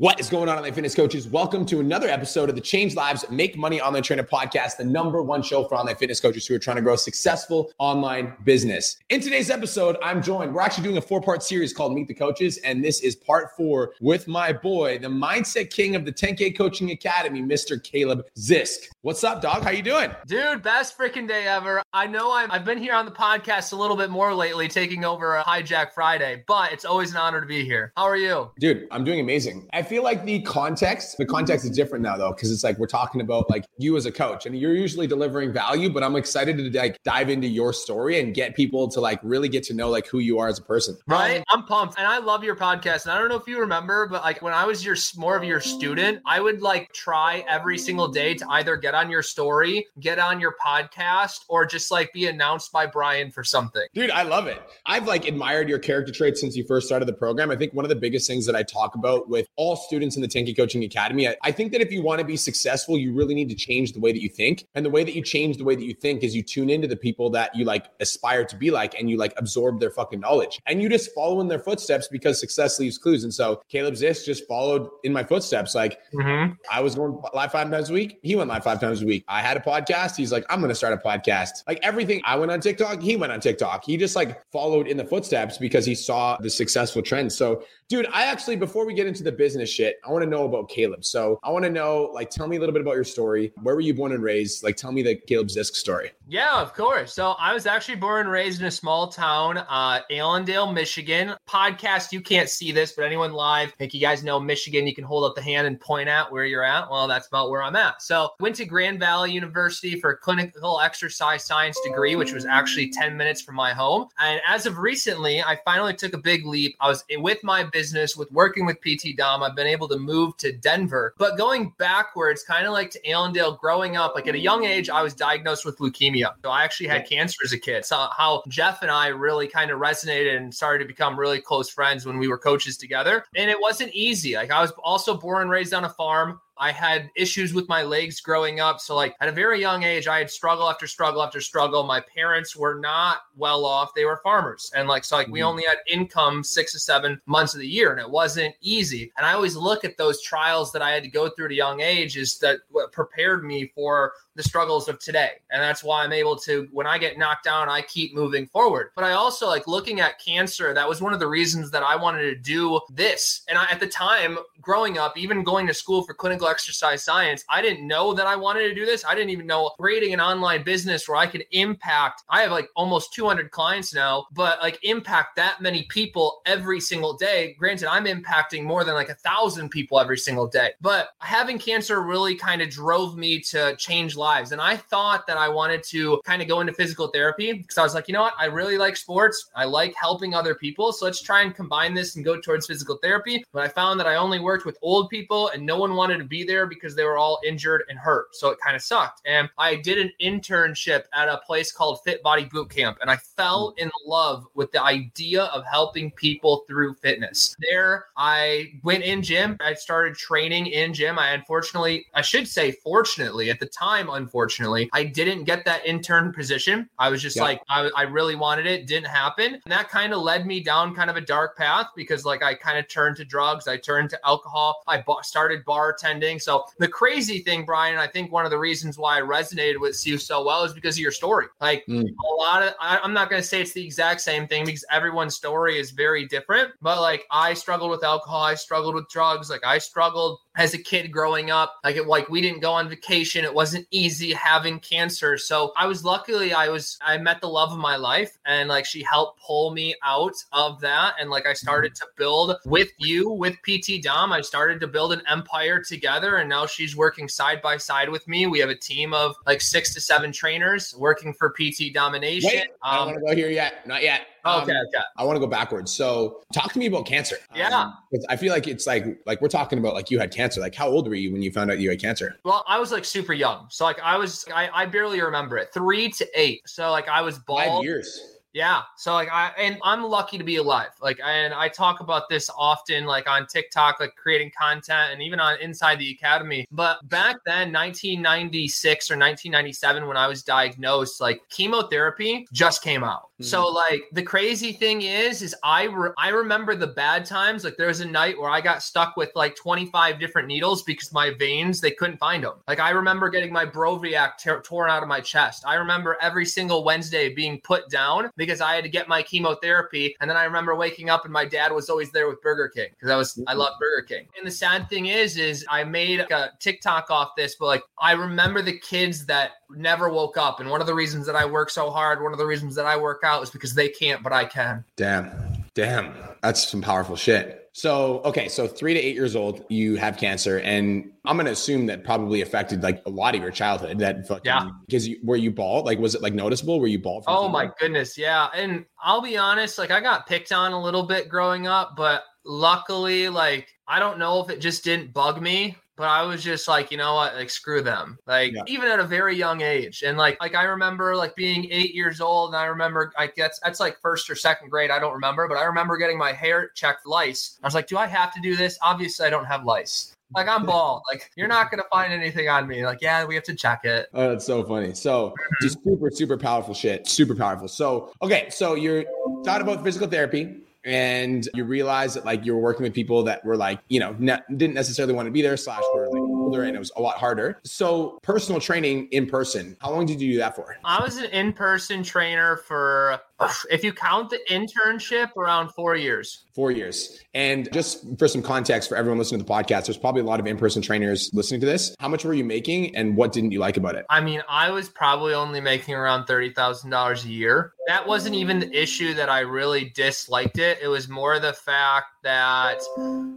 What is going on, online fitness coaches? Welcome to another episode of the Change Lives Make Money Online Trainer podcast, the number one show for online fitness coaches who are trying to grow a successful online business. In today's episode, I'm joined. We're actually doing a four part series called Meet the Coaches, and this is part four with my boy, the mindset king of the 10K Coaching Academy, Mr. Caleb Zysk. What's up, dog? How you doing? Dude, best freaking day ever. I know I'm, I've been here on the podcast a little bit more lately, taking over a Highjack Friday, but it's always an honor to be here. How are you? Dude, I'm doing amazing. I feel like the context, the context is different now though, because it's like we're talking about like you as a coach and you're usually delivering value, but I'm excited to like dive into your story and get people to like really get to know like who you are as a person. Right. I'm pumped. And I love your podcast. And I don't know if you remember, but like when I was your more of your student, I would like try every single day to either get on your story, get on your podcast, or just like be announced by Brian for something. Dude, I love it. I've like admired your character traits since you first started the program. I think one of the biggest things that I talk about with all students in the 10K Coaching Academy, I, I think that if you want to be successful, you really need to change the way that you think. And the way that you change the way that you think is you tune into the people that you like aspire to be like and you like absorb their fucking knowledge. And you just follow in their footsteps because success leaves clues. And so Caleb Zysk just followed in my footsteps. Like mm-hmm. I was going live five times a week. He went live five times a week. I had a podcast. He's like, I'm going to start a podcast. Like everything, I went on TikTok. He went on TikTok. He just like followed in the footsteps because he saw the successful trends. So Dude, I actually, before we get into the business shit, I want to know about Caleb. So I want to know, like, tell me a little bit about your story. Where were you born and raised? Like, tell me the Caleb Zysk story. Yeah, of course. So I was actually born and raised in a small town, uh, Allendale, Michigan. Podcast, you can't see this, but anyone live, I think you guys know Michigan, you can hold up the hand and point out where you're at. Well, that's about where I'm at. So went to Grand Valley University for a clinical exercise science degree, which was actually 10 minutes from my home. And as of recently, I finally took a big leap. I was with my business with working with PT Dom. I've been able to move to Denver. But going backwards, kind of like to Allendale, growing up, like at a young age, I was diagnosed with leukemia. So I actually had cancer as a kid. So how Jeff and I really kind of resonated and started to become really close friends when we were coaches together. And it wasn't easy. Like I was also born and raised on a farm. I had issues with my legs growing up. So, like at a very young age, I had struggle after struggle after struggle. My parents were not well off. They were farmers. And like, so like we mm-hmm. only had income six or seven months of the year and it wasn't easy. And I always look at those trials that I had to go through at a young age is that what prepared me for the struggles of today. And that's why I'm able to, when I get knocked down, I keep moving forward. But I also like looking at cancer. That was one of the reasons that I wanted to do this. And I, at the time, growing up, even going to school for clinical exercise science, I didn't know that I wanted to do this. I didn't even know creating an online business where I could impact. I have like almost 200 clients now, but like impact that many people every single day. Granted, I'm impacting more than like a thousand people every single day. But having cancer really kind of drove me to change lives. And I thought that I wanted to kind of go into physical therapy because I was like, you know what? I really like sports. I like helping other people. So let's try and combine this and go towards physical therapy. But I found that I only worked with old people and no one wanted to be there because they were all injured and hurt. So it kind of sucked. And I did an internship at a place called Fit Body Boot Camp. And I fell hmm. in love with the idea of helping people through fitness. There, I went in gym. I started training in gym. I unfortunately, I should say, fortunately, at the time, unfortunately. I didn't get that intern position. I was just yep. like, I, I really wanted it, didn't happen. And that kind of led me down kind of a dark path because, like, I kind of turned to drugs, I turned to alcohol, I started bartending. So, the crazy thing, Brian, I think one of the reasons why I resonated with you so well is because of your story. Like, mm. a lot of, I, I'm not going to say it's the exact same thing because everyone's story is very different, but like, I struggled with alcohol, I struggled with drugs, like, I struggled as a kid growing up. Like it, like we didn't go on vacation. It wasn't easy having cancer. So I was luckily I was I met the love of my life and like she helped pull me out of that. And like I started to build with you, with PT Dom. I started to build an empire together. And now she's working side by side with me. We have a team of like six to seven trainers working for PT Domination. Wait, I don't um, want to go here yet. Not yet. Um, okay, okay. I want to go backwards. So talk to me about cancer. Yeah. Um, 'cause I feel like it's like like we're talking about like you had cancer. Like how old were you when you found out you had cancer? Well, I was like super young. So like I was I, I barely remember it. Three to eight. So like I was bald. Five years. Yeah. So like I and I'm lucky to be alive. Like and I talk about this often like on TikTok like creating content and even on Inside the Academy. But back then 1996 or 1997 when I was diagnosed like chemotherapy just came out. Mm-hmm. So like the crazy thing is is I re- I remember the bad times like there was a night where I got stuck with like 25 different needles because my veins they couldn't find them. Like I remember getting my Broviac tear torn out of my chest. I remember every single Wednesday being put down because I had to get my chemotherapy and then I remember waking up and my dad was always there with Burger King because I was I mm-hmm. love Burger King. And the sad thing is is I made a TikTok off this but like I remember the kids that never woke up and one of the reasons that I work so hard, one of the reasons that I work out is because they can't but I can. Damn. Damn. That's some powerful shit. So, okay, so three to eight years old, you have cancer, and I'm gonna assume that probably affected like a lot of your childhood. That fucking, Yeah. Because you, were you bald? Like, was it like noticeable? Were you bald? Oh my goodness, yeah. And I'll be honest, like I got picked on a little bit growing up, but luckily, like I don't know if it just didn't bug me, but I was just like, you know what, like screw them. Like Yeah. even at a very young age. And like like I remember like being eight years old and I remember I guess that's like first or second grade, I don't remember, but I remember getting my hair checked lice. I was like, do I have to do this? Obviously I don't have lice. Like I'm bald. Like you're not gonna find anything on me. Like, yeah, we have to check it. Oh, that's so funny. So just super, super powerful shit. Super powerful. So, okay, so you're thought about physical therapy and you realize that like you were working with people that were like, you know, ne- didn't necessarily want to be there, slash were like older and it was a lot harder. So personal training in person, how long did you do that for? I was an in-person trainer for, if you count the internship, around four years. Four years. And just for some context for everyone listening to the podcast, there's probably a lot of in-person trainers listening to this. How much were you making and what didn't you like about it? I mean, I was probably only making around thirty thousand dollars a year. That wasn't even the issue that I really disliked it. It was more the fact that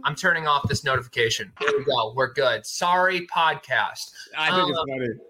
I'm turning off this notification. There we go. We're good. Sorry, podcast. I think Um, it's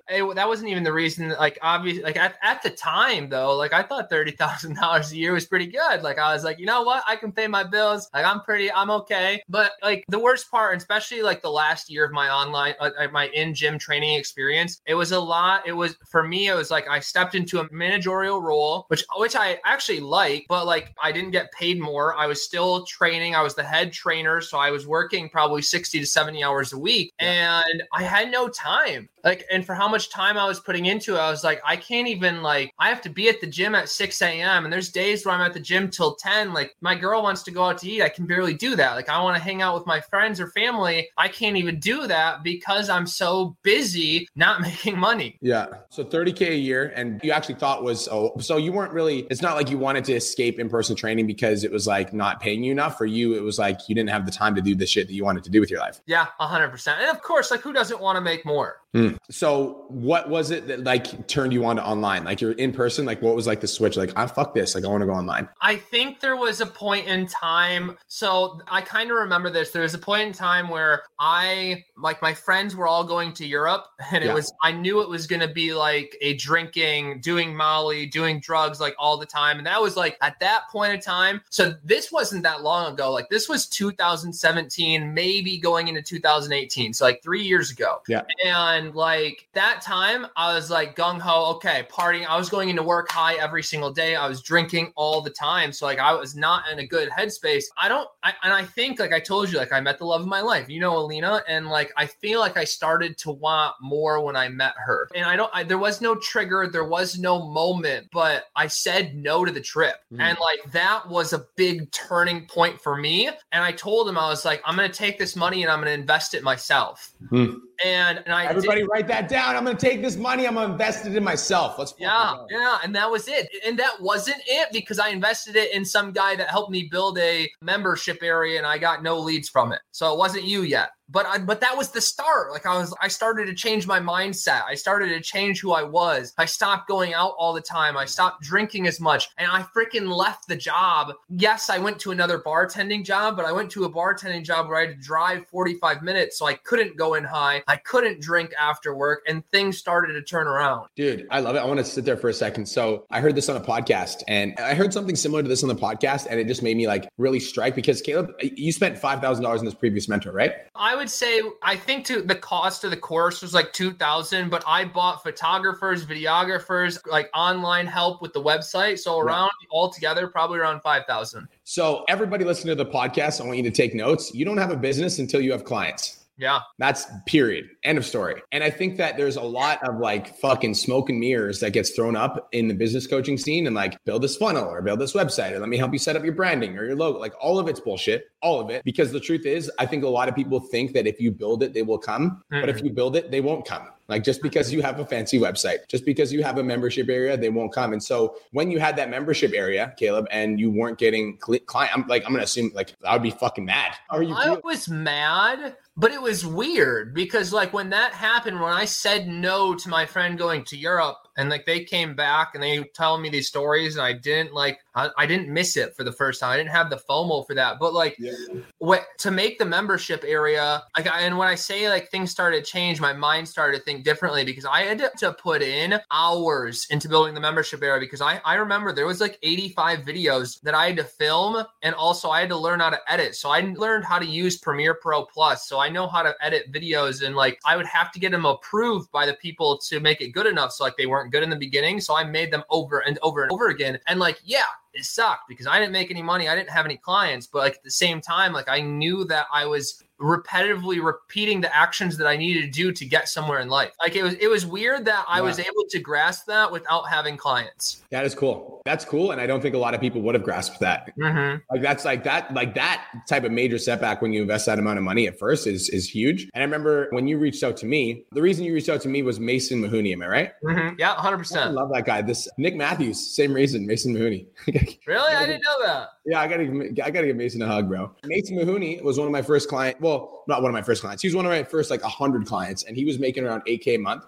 funny. It, that wasn't even the reason. Like, obviously, like at, at the time though, like I thought thirty thousand dollars a year was pretty good. Like I was like, you know what, I can pay my bills. Like I'm pretty, I'm okay. But like the worst part, especially like the last year of my online, uh, uh, my in gym training experience, it was a lot. It was for me, it was like I stepped into a managerial role, which which I actually like, but like I didn't get paid more. I was still training. I was the head trainer, so I was working probably sixty to seventy hours a week, and I had no time like and for how much time i was putting into it i was like i can't even like i have to be at the gym at 6 a.m and there's days where i'm at the gym till 10 like my girl wants to go out to eat i can barely do that like i want to hang out with my friends or family i can't even do that because i'm so busy not making money Yeah. So 30K a year. And you actually thought was, oh, so you weren't really, it's not like you wanted to escape in person training because it was like not paying you enough. For you, it was like you didn't have the time to do the shit that you wanted to do with your life. yeah 100% and of course like who doesn't want to make more Hmm. So what was it that like turned you on to online? Like you're in person, like what was like the switch? Like, I fuck this. Like I want to go online. I think there was a point in time. So I kind of remember this. There was a point in time where I, like, my friends were all going to Europe, and it Yeah. was, I knew it was going to be like a drinking, doing Molly, doing drugs, like all the time. And that was like at that point in time. So this wasn't that long ago. Like, this was 2017, maybe going into 2018. So, like, three years ago. Yeah. And like that time, I was like gung ho, okay, partying. I was going into work high every single day. I was drinking all the time. So like I was not in a good headspace. I don't, I, and I think like I told you, like I met the love of my life, you know, Alina, and like I feel like I started to want more when I met her. And I don't, I, there was no trigger, there was no moment, but I said no to the trip. Mhm. And like that was a big turning point for me. And I told him, I was like, I'm going to take this money and I'm going to invest it myself. Hmm. And, and I did- Everybody write that down. I'm going to take this money. I'm going to invest it in myself. Let's Yeah, yeah, and that was it. And that wasn't it because I invested it in some guy that helped me build a membership area and I got no leads from it. So it wasn't you yet. But I, but that was the start. Like I was, I started to change my mindset. I started to change who I was. I stopped going out all the time. I stopped drinking as much, and I freaking left the job. Yes, I went to another bartending job, but I went to a bartending job where I had to drive 45 minutes, so I couldn't go in high. I couldn't drink after work, and things started to turn around. Dude, I love it. I want to sit there for a second. So I heard this on a podcast, and I heard something similar to this on the podcast, and it just made me like really strike because Caleb, you spent five thousand dollars in this previous mentor, right? I would say I think to the cost of the course was like two thousand, but I bought photographers, videographers, like online help with the website. So around right. altogether, probably around five thousand. So everybody listening to the podcast, I want you to take notes. You don't have a business until you have clients. Yeah. That's period. End of story. And I think that there's a lot of like fucking smoke and mirrors that gets thrown up in the business coaching scene and like build this funnel or build this website or let me help you set up your branding or your logo. Like all of it's bullshit. All of it. Because the truth is, I think a lot of people think that if you build it, they will come. Mm-hmm. But if you build it, they won't come. Like just because you have a fancy website, just because you have a membership area, they won't come. And so when you had that membership area, Caleb, and you weren't getting client, I'm like, I'm gonna assume like I would be fucking mad. Are you? I was mad but it was weird because like when that happened when i said no to my friend going to europe and like they came back and they telling me these stories and i didn't like I, I, didn't miss it for the first time i didn't have the fomo for that but like yeah. what to make the membership area like I, and when i say like things started to change my mind started to think differently because i had to put in hours into building the membership area because i i remember there was like 85 videos that i had to film and also i had to learn how to edit so i learned how to use premiere pro plus so i know how to edit videos and like i would have to get them approved by the people to make it good enough so like they weren't weren't good in the beginning. So I made them over and over and over again. And like, yeah, it sucked because I didn't make any money. I didn't have any clients. But like at the same time, like I knew that I was repetitively repeating the actions that I needed to do to get somewhere in life. Like it was it was weird that I was able to grasp that without having clients. That is cool. That's cool. And I don't think a lot of people would have grasped that. Mm-hmm. Like that's like that, like that type of major setback when you invest that amount of money at first is is huge. And I remember when you reached out to me, the reason you reached out to me was Mason Mahoney. Am I right? Mm-hmm. Yeah, hundred percent. I love that guy. This Nick Matthews, same reason, Mason Mahoney. really? I didn't know that. Yeah, I gotta I gotta give Mason a hug, bro. Mason Mahoney was one of my first client. Well, not one of my first clients. He was one of my first like hundred clients, and he was making around 8K a month.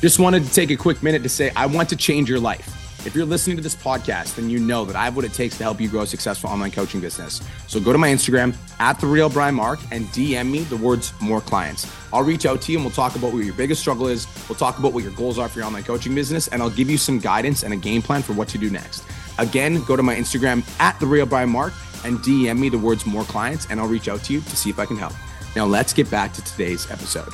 Just wanted to take a quick minute to say I want to change your life. If you're listening to this podcast, then you know that I have what it takes to help you grow a successful online coaching business. So go to my Instagram at the real Brian Mark and DM me the words more clients. I'll reach out to you and we'll talk about what your biggest struggle is. We'll talk about what your goals are for your online coaching business, and I'll give you some guidance and a game plan for what to do next. Again, go to my Instagram at the real Brian Mark and DM me the words more clients, and I'll reach out to you to see if I can help. Now let's get back to today's episode.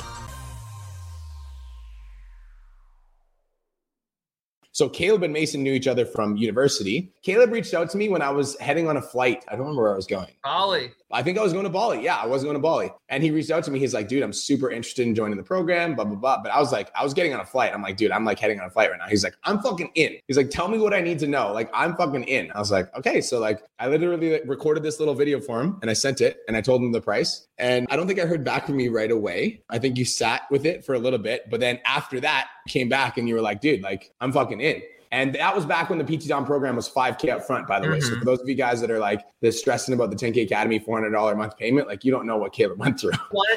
So Caleb and Mason knew each other from university. Caleb reached out to me when I was heading on a flight. I don't remember where I was going. Bali. I think I was going to Bali. Yeah, I was going to Bali. And he reached out to me. He's like, dude, I'm super interested in joining the program, blah, blah, blah. But I was like, I was getting on a flight. I'm like, dude, I'm like heading on a flight right now. He's like, I'm fucking in. He's like, tell me what I need to know. Like, I'm fucking in. I was like, okay. So like I literally recorded this little video for him and I sent it and I told him the price. And I don't think I heard back from you right away. I think you sat with it for a little bit. But then after that, came back and you were like, dude, like I'm fucking in. And that was back when the PT Dom program was 5K up front, by the mm-hmm. way. So mm-hmm. for those of you guys that are like this stressing about the 10K Academy $400 a month payment, like you don't know what Caleb went through.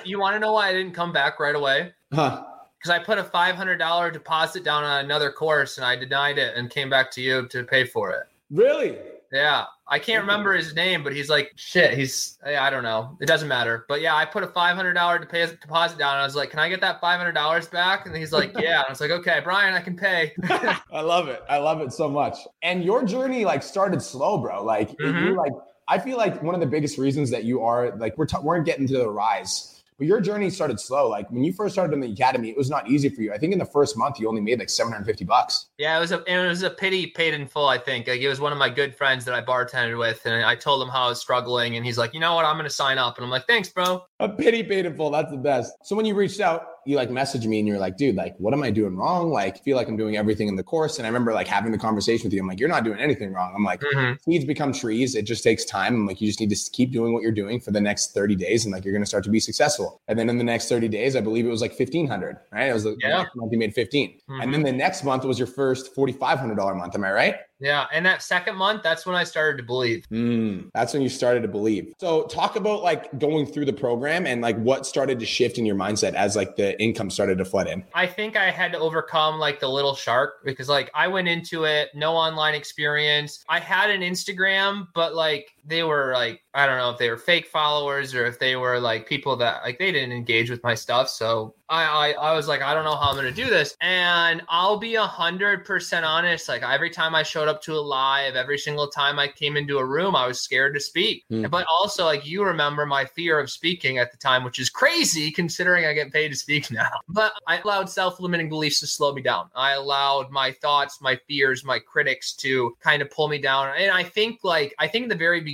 You want to know why I didn't come back right away? Huh. Because I put a $500 deposit down on another course and I denied it and came back to you to pay for it. Really? Yeah. I can't remember his name, but he's like, shit, he's, I don't know. It doesn't matter. But yeah, I put a $500 deposit down. And I was like, can I get that $500 back? And he's like, yeah. And I was like, okay, Brian, I can pay. I love it. I love it so much. And your journey like started slow, bro. Like, mm-hmm. you like, I feel like one of the biggest reasons that you are like, we're, t- we're getting to the rise but your journey started slow. Like when you first started in the academy, it was not easy for you. I think in the first month you only made like 750 bucks. Yeah, it was a it was a pity paid in full, I think. Like it was one of my good friends that I bartended with and I told him how I was struggling and he's like, "You know what? I'm going to sign up." And I'm like, "Thanks, bro." A pity paid in full. That's the best. So when you reached out, you like message me and you're like, dude, like, what am I doing wrong? Like, feel like I'm doing everything in the course. And I remember like having the conversation with you. I'm like, you're not doing anything wrong. I'm like, mm-hmm. seeds become trees. It just takes time. I'm like, you just need to keep doing what you're doing for the next 30 days. And like, you're going to start to be successful. And then in the next 30 days, I believe it was like 1500, right? It was the yeah. month you made 15. Mm-hmm. And then the next month was your first $4,500 month. Am I right? Yeah. And that second month, that's when I started to believe. Mm, that's when you started to believe. So talk about like going through the program and like what started to shift in your mindset as like the income started to flood in. I think I had to overcome like the little shark because like I went into it, no online experience. I had an Instagram, but like they were like I don't know if they were fake followers or if they were like people that like they didn't engage with my stuff. So I, I, I was like, I don't know how I'm gonna do this. And I'll be a hundred percent honest. Like every time I showed up to a live, every single time I came into a room, I was scared to speak. Mm. But also, like you remember my fear of speaking at the time, which is crazy considering I get paid to speak now. But I allowed self-limiting beliefs to slow me down. I allowed my thoughts, my fears, my critics to kind of pull me down. And I think like I think in the very beginning,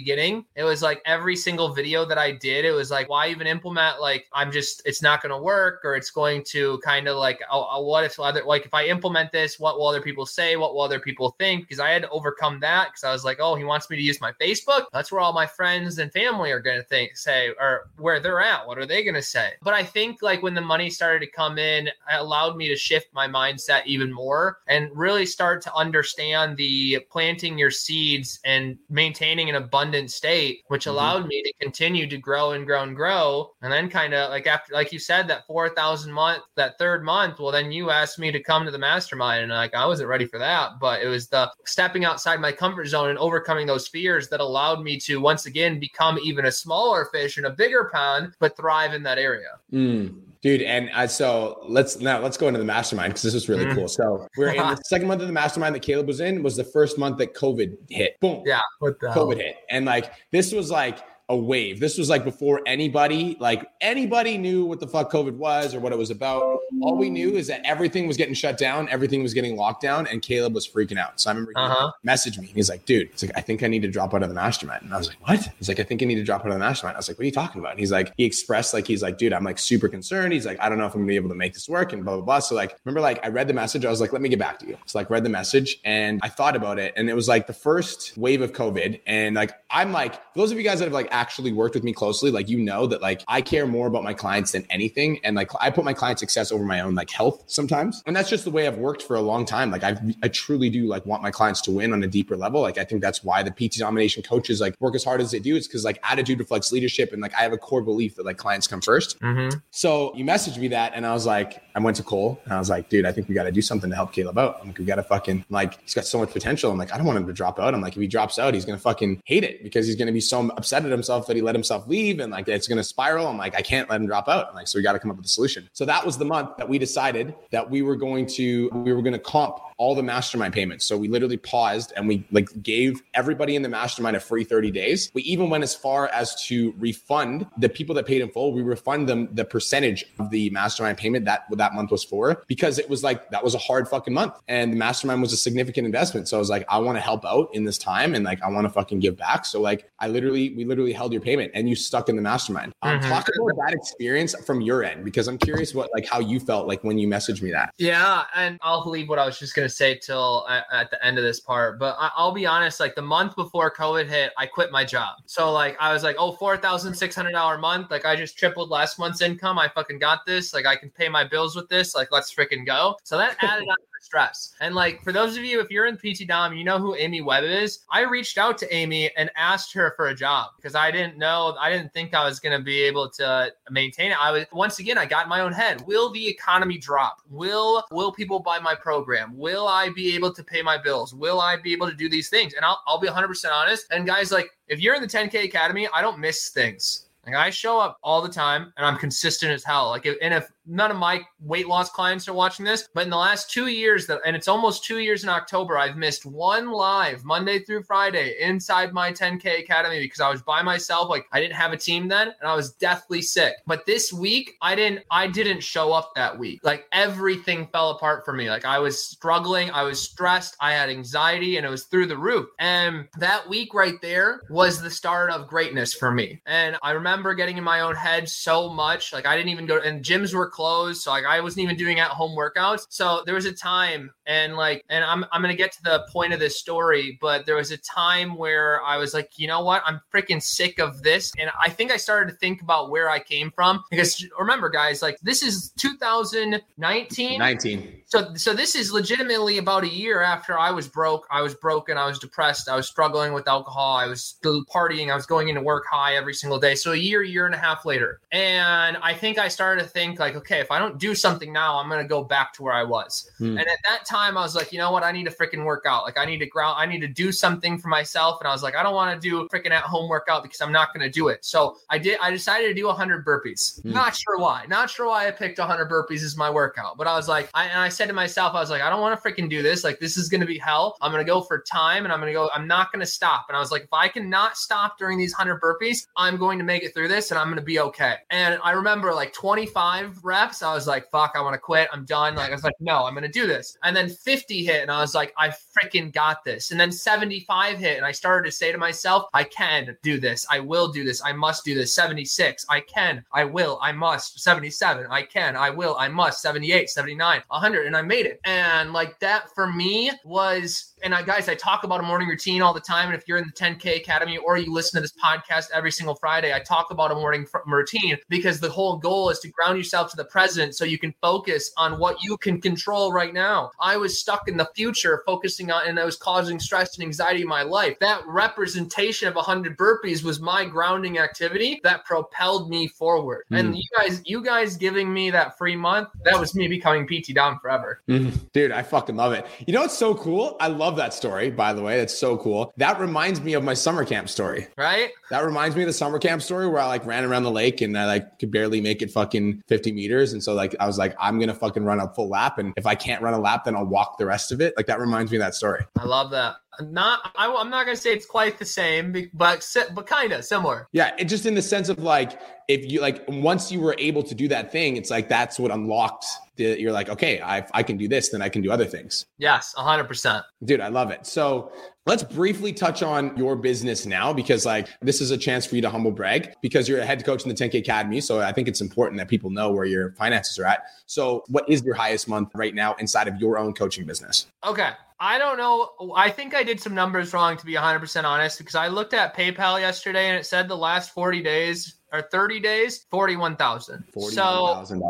it was like every single video that I did, it was like, why even implement like I'm just it's not gonna work or it's going to kind of like, oh, oh, what if other, like, if I implement this, what will other people say? What will other people think? Because I had to overcome that because I was like, oh, he wants me to use my Facebook. That's where all my friends and family are going to think, say, or where they're at. What are they going to say? But I think like when the money started to come in, it allowed me to shift my mindset even more and really start to understand the planting your seeds and maintaining an abundant state, which mm-hmm. allowed me to continue to grow and grow and grow. And then kind of like after, like you said, that 4,000 thousand month that third month well then you asked me to come to the mastermind and like i wasn't ready for that but it was the stepping outside my comfort zone and overcoming those fears that allowed me to once again become even a smaller fish in a bigger pond but thrive in that area mm. Dude, and uh, so let's now let's go into the mastermind because this is really mm. cool. So we're in the second month of the mastermind that Caleb was in was the first month that COVID hit. Boom. Yeah. What the COVID hit. And like this was like a wave. This was like before anybody, like anybody knew what the fuck COVID was or what it was about. All we knew is that everything was getting shut down, everything was getting locked down, and Caleb was freaking out. So I remember he uh-huh. messaged me. He's like, dude, he's like, I think I need to drop out of the mastermind. And I was like, what? He's like, I think I need to drop out of the mastermind. I was like, what are you talking about? And he's like, he expressed like, he's like, dude, I'm like super concerned. He's like, I don't know if I'm gonna be able to make this work and blah, blah, blah. So like, remember, like I read the message. I was like, let me get back to you. So like read the message and I thought about it. And it was like the first wave of COVID. And like, I'm like, for those of you guys that have like actually worked with me closely, like you know that like I care more about my clients than anything. And like I put my client success over my own like health sometimes. And that's just the way I've worked for a long time. Like I I truly do like want my clients to win on a deeper level. Like I think that's why the PT domination coaches like work as hard as they do. It's because like attitude reflects leadership. And like I have a core belief that like clients come 1st mm-hmm. So you messaged me that and I was like, I went to Cole and I was like, dude, I think we got to do something to help Caleb out. I'm like, we got to fucking like, he's got so much potential. I'm like, I don't want him to drop out. I'm like, if he drops out, he's going to fucking hate it because he's going to be so upset at himself that he let himself leave and like it's going to spiral. I'm like, I can't let him drop out. I'm like, so we got to come up with a solution. So that was the month that we decided that we were going to, we were going to comp all the mastermind payments. So we literally paused and we like gave everybody in the mastermind a free 30 days. We even went as far as to refund the people that paid in full. We refund them the percentage of the mastermind payment that that month was for because it was like that was a hard fucking month and the mastermind was a significant investment. So I was like, I want to help out in this time and like I want to fucking give back. So like I literally we literally held your payment and you stuck in the mastermind. Um, mm-hmm. Talk about that experience from your end because I'm curious what like how you felt like when you messaged me that. Yeah, and I'll leave what I was just gonna to say till at, at, the end of this part, but I, will be honest. Like the month before COVID hit, I quit my job. So like I was like, oh, four thousand six hundred dollar a month. Like I just tripled last month's income. I fucking got this. Like I can pay my bills with this. Like let's freaking go. So that added up stress. And like for those of you, if you're in PT Dom, you know who Amy Webb is. I reached out to Amy and asked her for a job because I didn't know, I didn't think I was going to be able to maintain it. I was once again, I got in my own head. Will the economy drop? Will will people buy my program? Will I be able to pay my bills? Will I be able to do these things? And I'll, I'll be 100% honest. And guys, like if you're in the 10K Academy, I don't miss things. Like I show up all the time and I'm consistent as hell. Like, if, and if none of my weight loss clients are watching this, but in the last two years that, and it's almost two years in October, I've missed one live Monday through Friday inside my 10K Academy because I was by myself. Like I didn't have a team then and I was deathly sick. But this week I didn't, I didn't show up that week. Like everything fell apart for me. Like I was struggling. I was stressed. I had anxiety and it was through the roof. And that week right there was the start of greatness for me. And I remember getting in my own head so much. Like I didn't even go and gyms were closed. So like I wasn't even doing at home workouts. So there was a time and like and I'm I'm gonna get to the point of this story, but there was a time where I was like, you know what? I'm freaking sick of this. And I think I started to think about where I came from. Because remember, guys, like this is 2019. 19. So so this is legitimately about a year after I was broke. I was broken. I was depressed. I was struggling with alcohol. I was still partying. I was going into work high every single day. So a year, year and a half later. And I think I started to think like, okay, if I don't do something now, I'm gonna go back to where I was. Hmm. And at that time, I was like, you know what? I need to freaking work out. Like I need to ground. I need to do something for myself. And I was like, I don't want to do freaking at home workout because I'm not gonna do it. So I did. I decided to do 100 burpees. Hmm. Not sure why. Not sure why I picked 100 burpees as my workout. But I was like, I, and I said to myself, I was like, I don't want to freaking do this. Like this is gonna be hell. I'm gonna go for time, and I'm gonna go. I'm not gonna stop. And I was like, if I cannot stop during these 100 burpees, I'm going to make it through this, and I'm gonna be okay. And I remember like 25 reps. I was like, fuck, I want to quit. I'm done. Like I was like, no, I'm gonna do this. And then 50 hit, and I was like, I freaking got this. And then 75 hit, and I started to say to myself, I can do this. I will do this. I must do this. 76, I can. I will. I must. 77, I can. I will. I must. 78, 79, 100, and I made it. And like that for me was and I, guys, I talk about a morning routine all the time. And if you're in the 10K Academy or you listen to this podcast every single Friday, I talk about a morning routine because the whole goal is to ground yourself to the present so you can focus on what you can control right now. I was stuck in the future, focusing on, and I was causing stress and anxiety in my life. That representation of 100 burpees was my grounding activity that propelled me forward. Mm. And you guys, you guys giving me that free month, that was me becoming PT Dom forever. Mm. Dude, I fucking love it. You know what's so cool? I love love that story, by the way. That's so cool. That reminds me of my summer camp story. Right? That reminds me of the summer camp story where I like ran around the lake and I like could barely make it fucking 50 meters. And so like I was like, I'm gonna fucking run a full lap. And if I can't run a lap, then I'll walk the rest of it. Like that reminds me of that story. I love that not I, am not gonna say it's quite the same but but kind of similar. Yeah it just in the sense of like if you like once you were able to do that thing it's like that's what unlocked the, you're like okay I, I can do this then i can do other things. Yes 100% dude i love it. So let's briefly touch on your business now because like this is a chance for you to humble brag because you're a head coach in the 10k academy so i think it's important that people know where your finances are at. So what is your highest month right now inside of your own coaching business? Okay I don't know. I think I did some numbers wrong to be 100% honest because I looked at PayPal yesterday and it said the last 40 days or 30 days, 41,000. $41,000.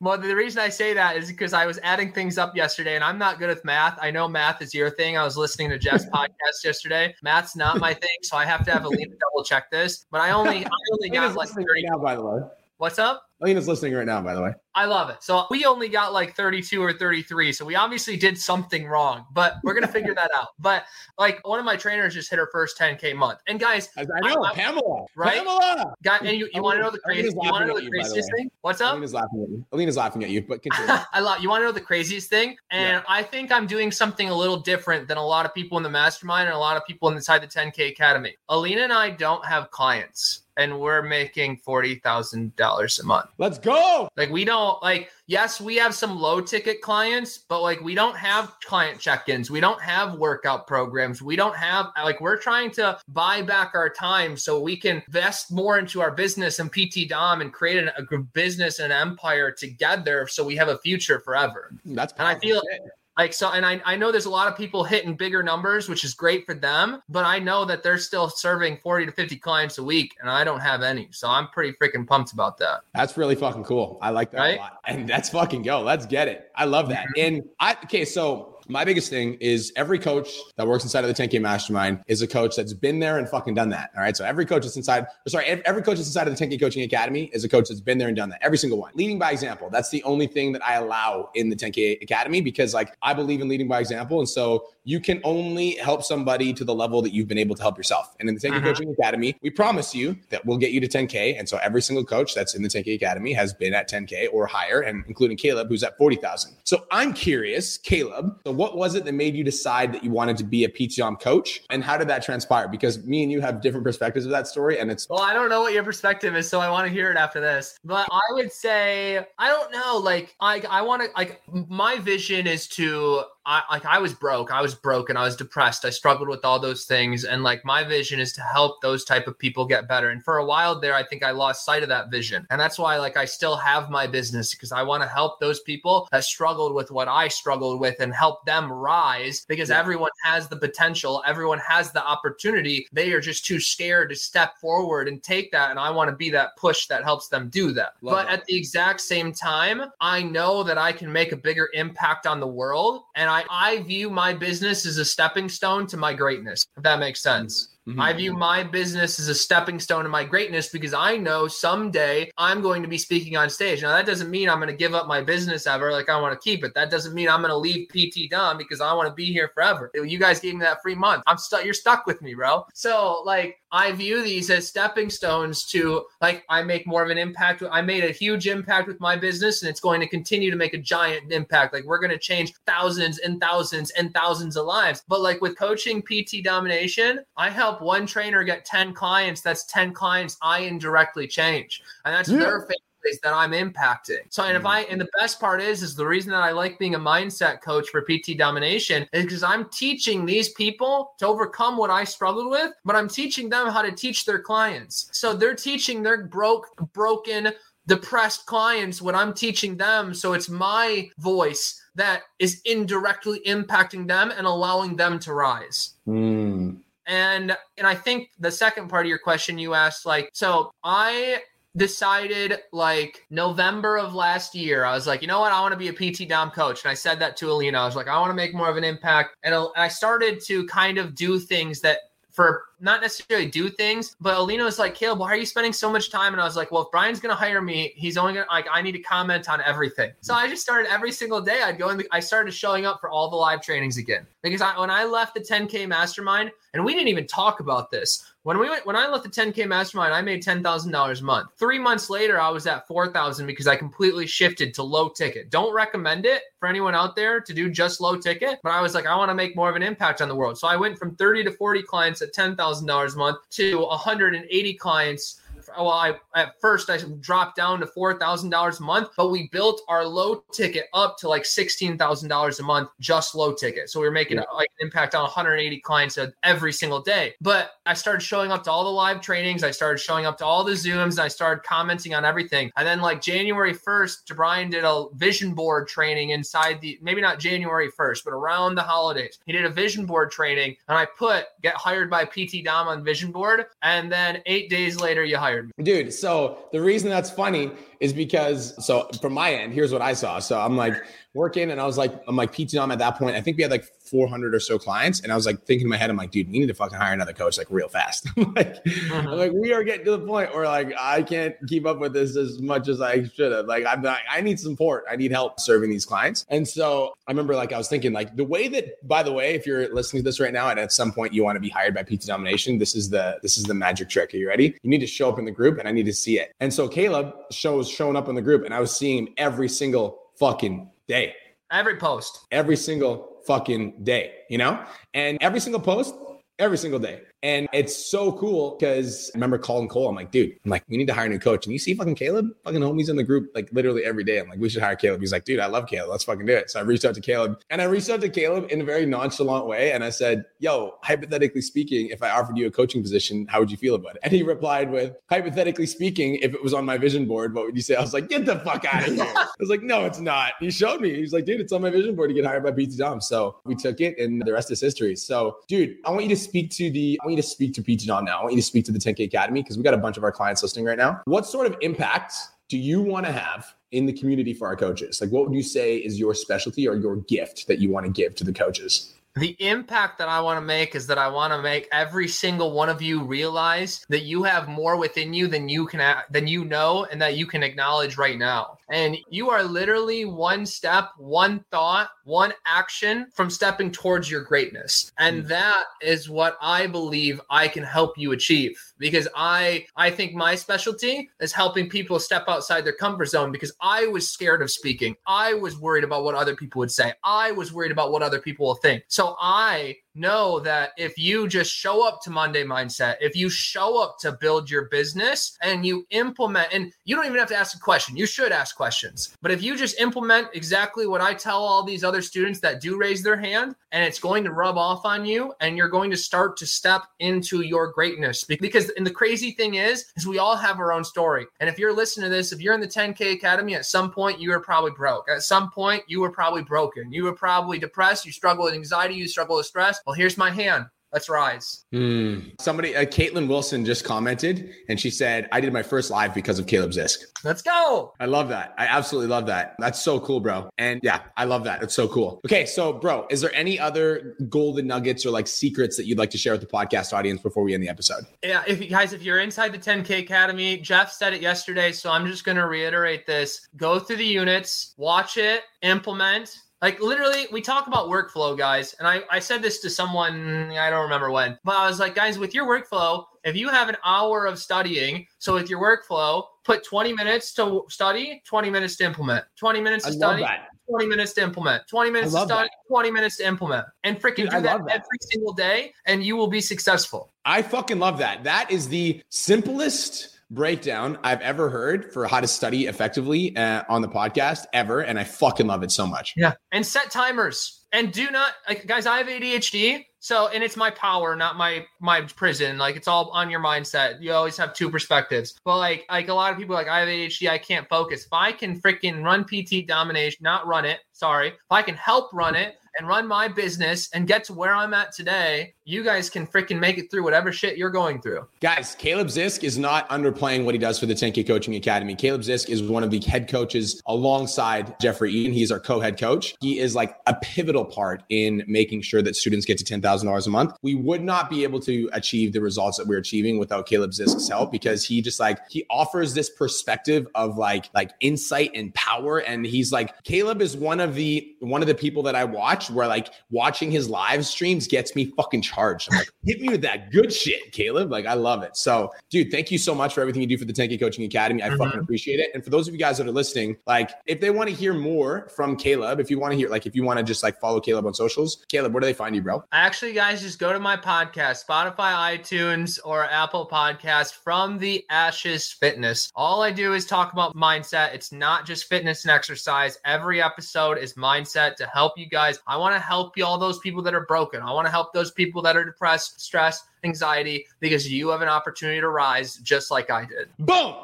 well, the reason I say that is because I was adding things up yesterday and I'm not good with math. I know math is your thing. I was listening to Jeff's podcast yesterday. Math's not my thing, so I have to have a double check this. But I only I only got like 30 now, by the way. What's up? Alina's listening right now, by the way. I love it. So we only got like 32 or 33. So we obviously did something wrong, but we're going to figure that out. But like one of my trainers just hit her first 10K month. And guys, I know, I, Pamela. Right? Pamela. Guy, and you, you want to know the craziest, you want to know the craziest thing? What's up? Alina's laughing at you. Alina's laughing at you, but continue. I love, you want to know the craziest thing? And yeah. I think I'm doing something a little different than a lot of people in the mastermind and a lot of people inside the 10K Academy. Alina and I don't have clients and we're making $40,000 a month. Let's go. Like we don't like yes, we have some low ticket clients, but like we don't have client check-ins. We don't have workout programs. We don't have like we're trying to buy back our time so we can invest more into our business and PT Dom and create an, a business and empire together so we have a future forever. That's and I feel shit. Like so, and I, I know there's a lot of people hitting bigger numbers, which is great for them, but I know that they're still serving 40 to 50 clients a week, and I don't have any. So I'm pretty freaking pumped about that. That's really fucking cool. I like that right? a lot. And that's fucking go. Let's get it. I love that. Mm-hmm. And I okay, so my biggest thing is every coach that works inside of the 10K Mastermind is a coach that's been there and fucking done that. All right. So every coach that's inside, sorry, every coach that's inside of the 10K Coaching Academy is a coach that's been there and done that. Every single one. Leading by example. That's the only thing that I allow in the 10K Academy because like I believe in leading by example. And so you can only help somebody to the level that you've been able to help yourself. And in the 10K uh-huh. Coaching Academy, we promise you that we'll get you to 10K. And so every single coach that's in the 10K Academy has been at 10K or higher, and including Caleb, who's at 40,000. So I'm curious, Caleb, so what was it that made you decide that you wanted to be a PT Dom coach? And how did that transpire? Because me and you have different perspectives of that story. And it's well, I don't know what your perspective is, so I want to hear it after this. But I would say, I don't know, like I I want to like my vision is to I like I was broke. I was broken. I was depressed. I struggled with all those things. And like my vision is to help those type of people get better. And for a while there, I think I lost sight of that vision. And that's why like I still have my business because I want to help those people that struggled with what I struggled with and help them rise because yeah. everyone has the potential, everyone has the opportunity. They are just too scared to step forward and take that. And I want to be that push that helps them do that. Love but that. at the exact same time, I know that I can make a bigger impact on the world. And I, I view my business as a stepping stone to my greatness, if that makes sense. Mm-hmm. I view my business as a stepping stone to my greatness because I know someday I'm going to be speaking on stage. Now, that doesn't mean I'm going to give up my business ever. Like, I want to keep it. That doesn't mean I'm going to leave PT Dom because I want to be here forever. You guys gave me that free month. I'm stuck. You're stuck with me, bro. So, like, I view these as stepping stones to like I make more of an impact. I made a huge impact with my business and it's going to continue to make a giant impact. Like we're going to change thousands and thousands and thousands of lives. But like with coaching PT domination, I help one trainer get 10 clients. That's 10 clients I indirectly change. And that's yeah. their families that I'm impacting. So, and if mm. I, and the best part is, is the reason that I like being a mindset coach for PT domination is because I'm teaching these people to overcome what I struggled with, but I'm teaching them how to teach their clients. So they're teaching their broke, broken, depressed clients what I'm teaching them. So it's my voice that is indirectly impacting them and allowing them to rise. Mm. And and I think the second part of your question you asked like so I decided like November of last year, I was like, you know what? I want to be a PT Dom coach. And I said that to Alina. I was like, I want to make more of an impact. Uh, and I started to kind of do things that for not necessarily do things, but Alina was like, Caleb, why are you spending so much time? And I was like, well, if Brian's going to hire me, he's only going to, like, I need to comment on everything. So I just started every single day. I'd go in, the, I started showing up for all the live trainings again because I, when I left the 10K mastermind, and we didn't even talk about this, when we went, when I left the 10K mastermind, I made $10,000 a month. Three months later, I was at 4,000 because I completely shifted to low ticket. Don't recommend it for anyone out there to do just low ticket, but I was like, I want to make more of an impact on the world. So I went from 30 to 40 clients at $10,000 a month to 180 clients well, I at first I dropped down to four thousand dollars a month, but we built our low ticket up to like sixteen thousand dollars a month, just low ticket. So we were making yeah. like an impact on 180 clients every single day. But I started showing up to all the live trainings. I started showing up to all the Zooms, and I started commenting on everything. And then like January 1st, Brian did a vision board training inside the maybe not January 1st, but around the holidays. He did a vision board training, and I put get hired by PT Dom on vision board, and then eight days later you hired Dude, so the reason that's funny is because so from my end, here's what I saw. So I'm like working and I was like, I'm like PT Dom at that point. I think we had like 400 or so clients. And I was like thinking in my head, I'm like, dude, we need to fucking hire another coach like real fast. like. I'm uh-huh. like, we are getting to the point where like I can't keep up with this as much as I should have. Like I'm not, I need support. I need help serving these clients. And so I remember like I was thinking like the way that, by the way, if you're listening to this right now and at some point you want to be hired by PT Domination, this is the this is the magic trick. Are you ready? You need to show up in the group and I need to see it. And so Caleb shows showing up in the group and I was seeing every single fucking day. Every post. Every single fucking day, you know? And every single post, every single day. And it's so cool because I remember calling Cole. I'm like, dude, I'm like, we need to hire a new coach. And you see fucking Caleb, fucking homies in the group, like literally every day. I'm like, we should hire Caleb. He's like, dude, I love Caleb. Let's fucking do it. So I reached out to Caleb and I reached out to Caleb in a very nonchalant way. And I said, yo, hypothetically speaking, if I offered you a coaching position, how would you feel about it? And he replied with, hypothetically speaking, if it was on my vision board, what would you say? I was like, get the fuck out of here. I was like, no, it's not. He showed me. He's like, dude, it's on my vision board to get hired by PT Dom. So we took it and the rest is history. So, dude, I want you to speak to the, want you to speak to PT Dom now. I want you to speak to the 10K Academy because we got a bunch of our clients listening right now. What sort of impact do you want to have in the community for our coaches? Like, what would you say is your specialty or your gift that you want to give to the coaches? The impact that I want to make is that I want to make every single one of you realize that you have more within you than you can than you know and that you can acknowledge right now. And you are literally one step, one thought, one action from stepping towards your greatness. And mm. that is what I believe I can help you achieve because I I think my specialty is helping people step outside their comfort zone because I was scared of speaking. I was worried about what other people would say. I was worried about what other people will think. So I know that if you just show up to Monday Mindset, if you show up to build your business and you implement, and you don't even have to ask a question, you should ask questions. But if you just implement exactly what I tell all these other students that do raise their hand, and it's going to rub off on you, and you're going to start to step into your greatness. Because, and the crazy thing is, is we all have our own story. And if you're listening to this, if you're in the 10K Academy, at some point you were probably broke. At some point you were probably broken. You were probably depressed. You struggle with anxiety. You struggle with stress. Well, here's my hand. Let's rise. Mm. Somebody, uh, Caitlin Wilson just commented and she said, I did my first live because of Caleb Zysk. Let's go. I love that. I absolutely love that. That's so cool, bro. And yeah, I love that. It's so cool. Okay. So, bro, is there any other golden nuggets or like secrets that you'd like to share with the podcast audience before we end the episode? Yeah. If you guys, if you're inside the 10K Academy, Jeff said it yesterday. So I'm just going to reiterate this go through the units, watch it, implement, like literally, we talk about workflow, guys. And I, I said this to someone, I don't remember when, but I was like, guys, with your workflow, if you have an hour of studying, so with your workflow, put 20 minutes to study, 20 minutes to implement, 20 minutes to study, 20 minutes to implement, 20 minutes to study, that. 20 minutes to implement, and freaking Dude, do that, that every single day, and you will be successful. I fucking love that. That is the simplest breakdown I've ever heard for how to study effectively uh, on the podcast ever. And I fucking love it so much. Yeah. And set timers and do not, like, guys, I have ADHD. So, and it's my power, not my my prison. Like it's all on your mindset. You always have two perspectives. But like like a lot of people like I have ADHD, I can't focus. If I can freaking run PT domination, not run it, sorry. If I can help run it, and run my business and get to where I'm at today, you guys can freaking make it through whatever shit you're going through. Guys, Caleb Zysk is not underplaying what he does for the 10K Coaching Academy. Caleb Zysk is one of the head coaches alongside Jeffrey Eadon. He's our co-head coach. He is like a pivotal part in making sure that students get to $10,000 a month. We would not be able to achieve the results that we're achieving without Caleb Zysk's help because he just like he offers this perspective of like like insight and power and he's like Caleb is one of the one of the people that I watch where like watching his live streams gets me fucking charged. I'm like, hit me with that good shit, Caleb. Like, I love it. So, dude, thank you so much for everything you do for the 10K Coaching Academy. I mm-hmm. fucking appreciate it. And for those of you guys that are listening, like, if they want to hear more from Caleb, if you want to hear, like, if you want to just like follow Caleb on socials, Caleb, where do they find you, bro? Actually, guys, just go to my podcast, Spotify, iTunes, or Apple Podcast from the Ashes Fitness. All I do is talk about mindset. It's not just fitness and exercise. Every episode is mindset to help you guys. I want to help you, all those people that are broken. I want to help those people that are depressed, stressed, anxiety, because you have an opportunity to rise just like I did. Boom.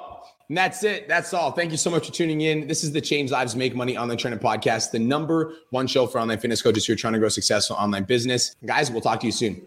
And that's it. That's all. Thank you so much for tuning in. This is the Change Lives Make Money Online Training Podcast, the number one show for online fitness coaches who are trying to grow successful online business. Guys, we'll talk to you soon.